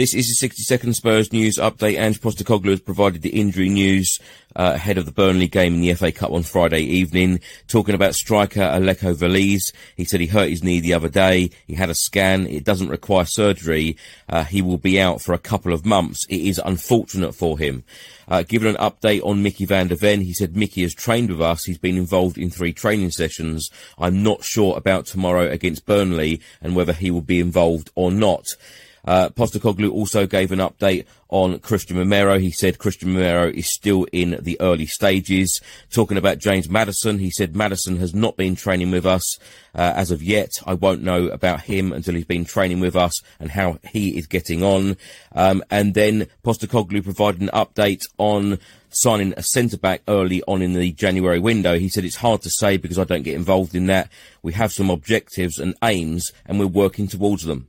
This is a 60 second Spurs news update. Ange Postecoglou has provided the injury news uh, ahead of the Burnley game in the FA Cup on Friday evening. Talking about striker Alejo Veliz, he said he hurt his knee the other day. He had a scan. It doesn't require surgery. Uh, he will be out for a couple of months. It is unfortunate for him. Uh, given an update on Micky van de Ven, he said Micky has trained with us. He's been involved in three training sessions. I'm not sure about tomorrow against Burnley and whether he will be involved or not. Uh, Postecoglou also gave an update on Cristian Romero. He said Cristian Romero is still in the early stages. Talking about James Maddison, he said Maddison has not been training with us uh, as of yet. I won't know about him until he's been training with us and how he is getting on. Um, and then Postecoglou provided an update on signing a centre back early on in the January window. He said it's hard to say because I don't get involved in that. We have some objectives and aims and we're working towards them.